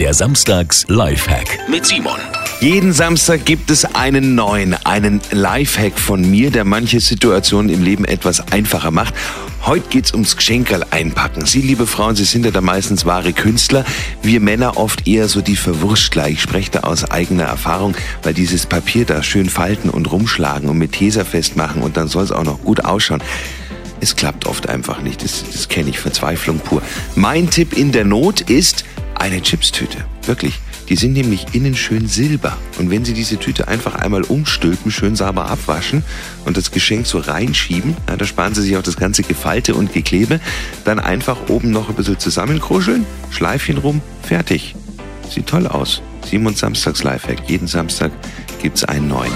Der Samstags Lifehack mit Simon. Jeden Samstag gibt es einen neuen, einen Lifehack von mir, der manche Situationen im Leben etwas einfacher macht. Heute geht's ums Geschenkerl einpacken. Sie, liebe Frauen, Sie sind ja da meistens wahre Künstler. Wir Männer oft eher so die Verwurstler. Ich spreche da aus eigener Erfahrung, weil dieses Papier da schön falten und rumschlagen und mit Tesa festmachen und dann soll es auch noch gut ausschauen. Es klappt oft einfach nicht. Das, das kenne ich. Verzweiflung pur. Mein Tipp in der Not ist eine Chipstüte. Wirklich. Die sind nämlich innen schön silber. Und wenn Sie diese Tüte einfach einmal umstülpen, schön sauber abwaschen und das Geschenk so reinschieben, ja, da sparen Sie sich auch das ganze Gefalte und Geklebe, dann einfach oben noch ein bisschen zusammenkruscheln, Schleifchen rum, fertig. Sieht toll aus. Simon Samstags Lifehack. Jeden Samstag gibt's einen neuen.